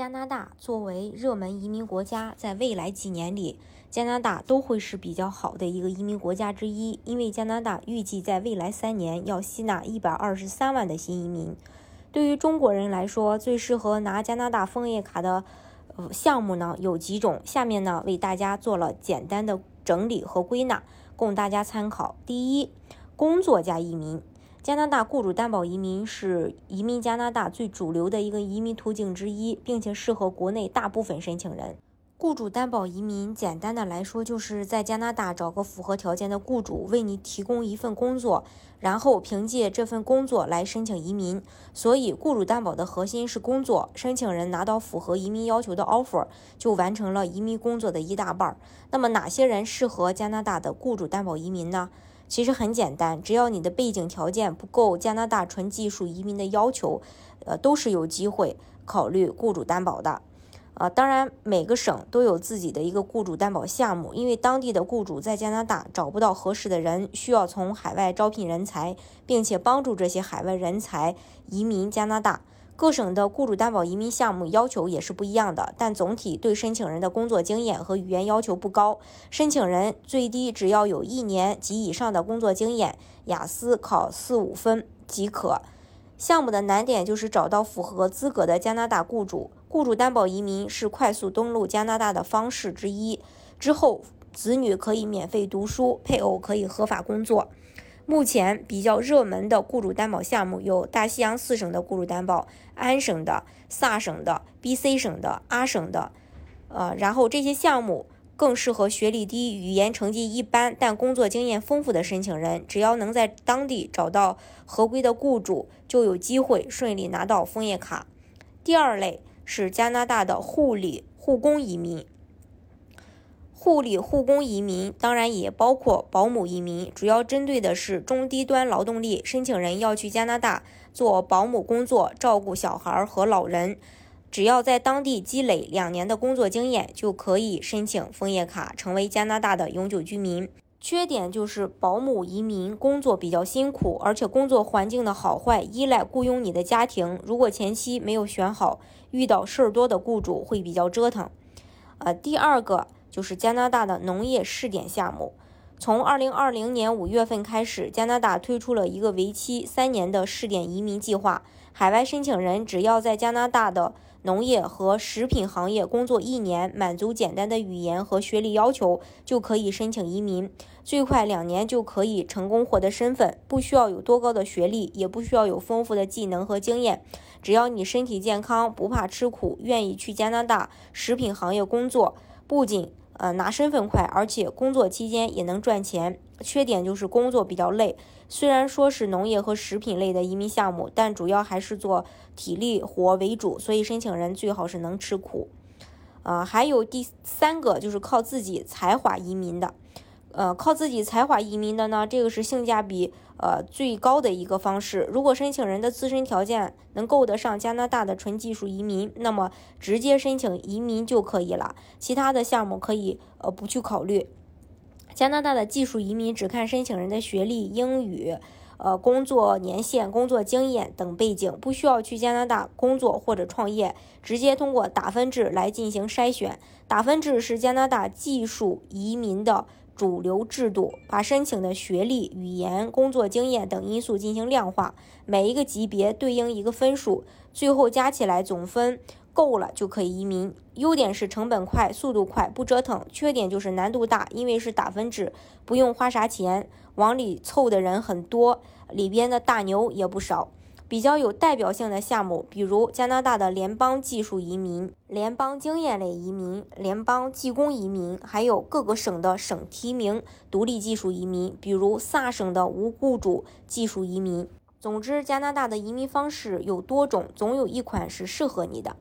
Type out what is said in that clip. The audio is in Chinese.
加拿大作为热门移民国家，在未来几年里，加拿大都会是比较好的一个移民国家之一。因为加拿大预计在未来三年要吸纳一百二十三万的新移民。对于中国人来说，最适合拿加拿大枫叶卡的呃项目呢有几种，下面呢为大家做了简单的整理和归纳，供大家参考。第一，工作加移民。加拿大雇主担保移民是移民加拿大最主流的一个移民途径之一，并且适合国内大部分申请人。雇主担保移民，简单的来说，就是在加拿大找个符合条件的雇主，为你提供一份工作，然后凭借这份工作来申请移民。所以，雇主担保的核心是工作，申请人拿到符合移民要求的 offer，就完成了移民工作的一大半。那么，哪些人适合加拿大的雇主担保移民呢？其实很简单，只要你的背景条件不够加拿大纯技术移民的要求，呃，都是有机会考虑雇主担保的。啊，当然每个省都有自己的一个雇主担保项目，因为当地的雇主在加拿大找不到合适的人，需要从海外招聘人才，并且帮助这些海外人才移民加拿大。各省的雇主担保移民项目要求也是不一样的，但总体对申请人的工作经验和语言要求不高。申请人最低只要有一年及以上的工作经验，雅思考四五分即可。项目的难点就是找到符合资格的加拿大雇主。雇主担保移民是快速登陆加拿大的方式之一。之后，子女可以免费读书，配偶可以合法工作。目前比较热门的雇主担保项目有大西洋四省的雇主担保、安省的、萨省的、BC 省的、阿省的，呃，然后这些项目更适合学历低、语言成绩一般但工作经验丰富的申请人。只要能在当地找到合规的雇主，就有机会顺利拿到枫叶卡。第二类是加拿大的护理护工移民。护理护工移民当然也包括保姆移民，主要针对的是中低端劳动力。申请人要去加拿大做保姆工作，照顾小孩和老人。只要在当地积累两年的工作经验，就可以申请枫叶卡，成为加拿大的永久居民。缺点就是保姆移民工作比较辛苦，而且工作环境的好坏依赖雇佣你的家庭。如果前期没有选好，遇到事儿多的雇主会比较折腾。呃，第二个。就是加拿大的农业试点项目，从二零二零年五月份开始，加拿大推出了一个为期三年的试点移民计划。海外申请人只要在加拿大的农业和食品行业工作一年，满足简单的语言和学历要求，就可以申请移民。最快两年就可以成功获得身份，不需要有多高的学历，也不需要有丰富的技能和经验。只要你身体健康，不怕吃苦，愿意去加拿大食品行业工作，不仅呃，拿身份快，而且工作期间也能赚钱。缺点就是工作比较累。虽然说是农业和食品类的移民项目，但主要还是做体力活为主，所以申请人最好是能吃苦。呃，还有第三个就是靠自己才华移民的。呃，靠自己才华移民的呢，这个是性价比呃最高的一个方式。如果申请人的自身条件能够得上加拿大的纯技术移民，那么直接申请移民就可以了。其他的项目可以呃不去考虑。加拿大的技术移民只看申请人的学历、英语、呃工作年限、工作经验等背景，不需要去加拿大工作或者创业，直接通过打分制来进行筛选。打分制是加拿大技术移民的。主流制度把申请的学历、语言、工作经验等因素进行量化，每一个级别对应一个分数，最后加起来总分够了就可以移民。优点是成本快、速度快、不折腾；缺点就是难度大，因为是打分制，不用花啥钱，往里凑的人很多，里边的大牛也不少。比较有代表性的项目，比如加拿大的联邦技术移民、联邦经验类移民、联邦技工移民，还有各个省的省提名独立技术移民，比如萨省的无雇主技术移民。总之，加拿大的移民方式有多种，总有一款是适合你的。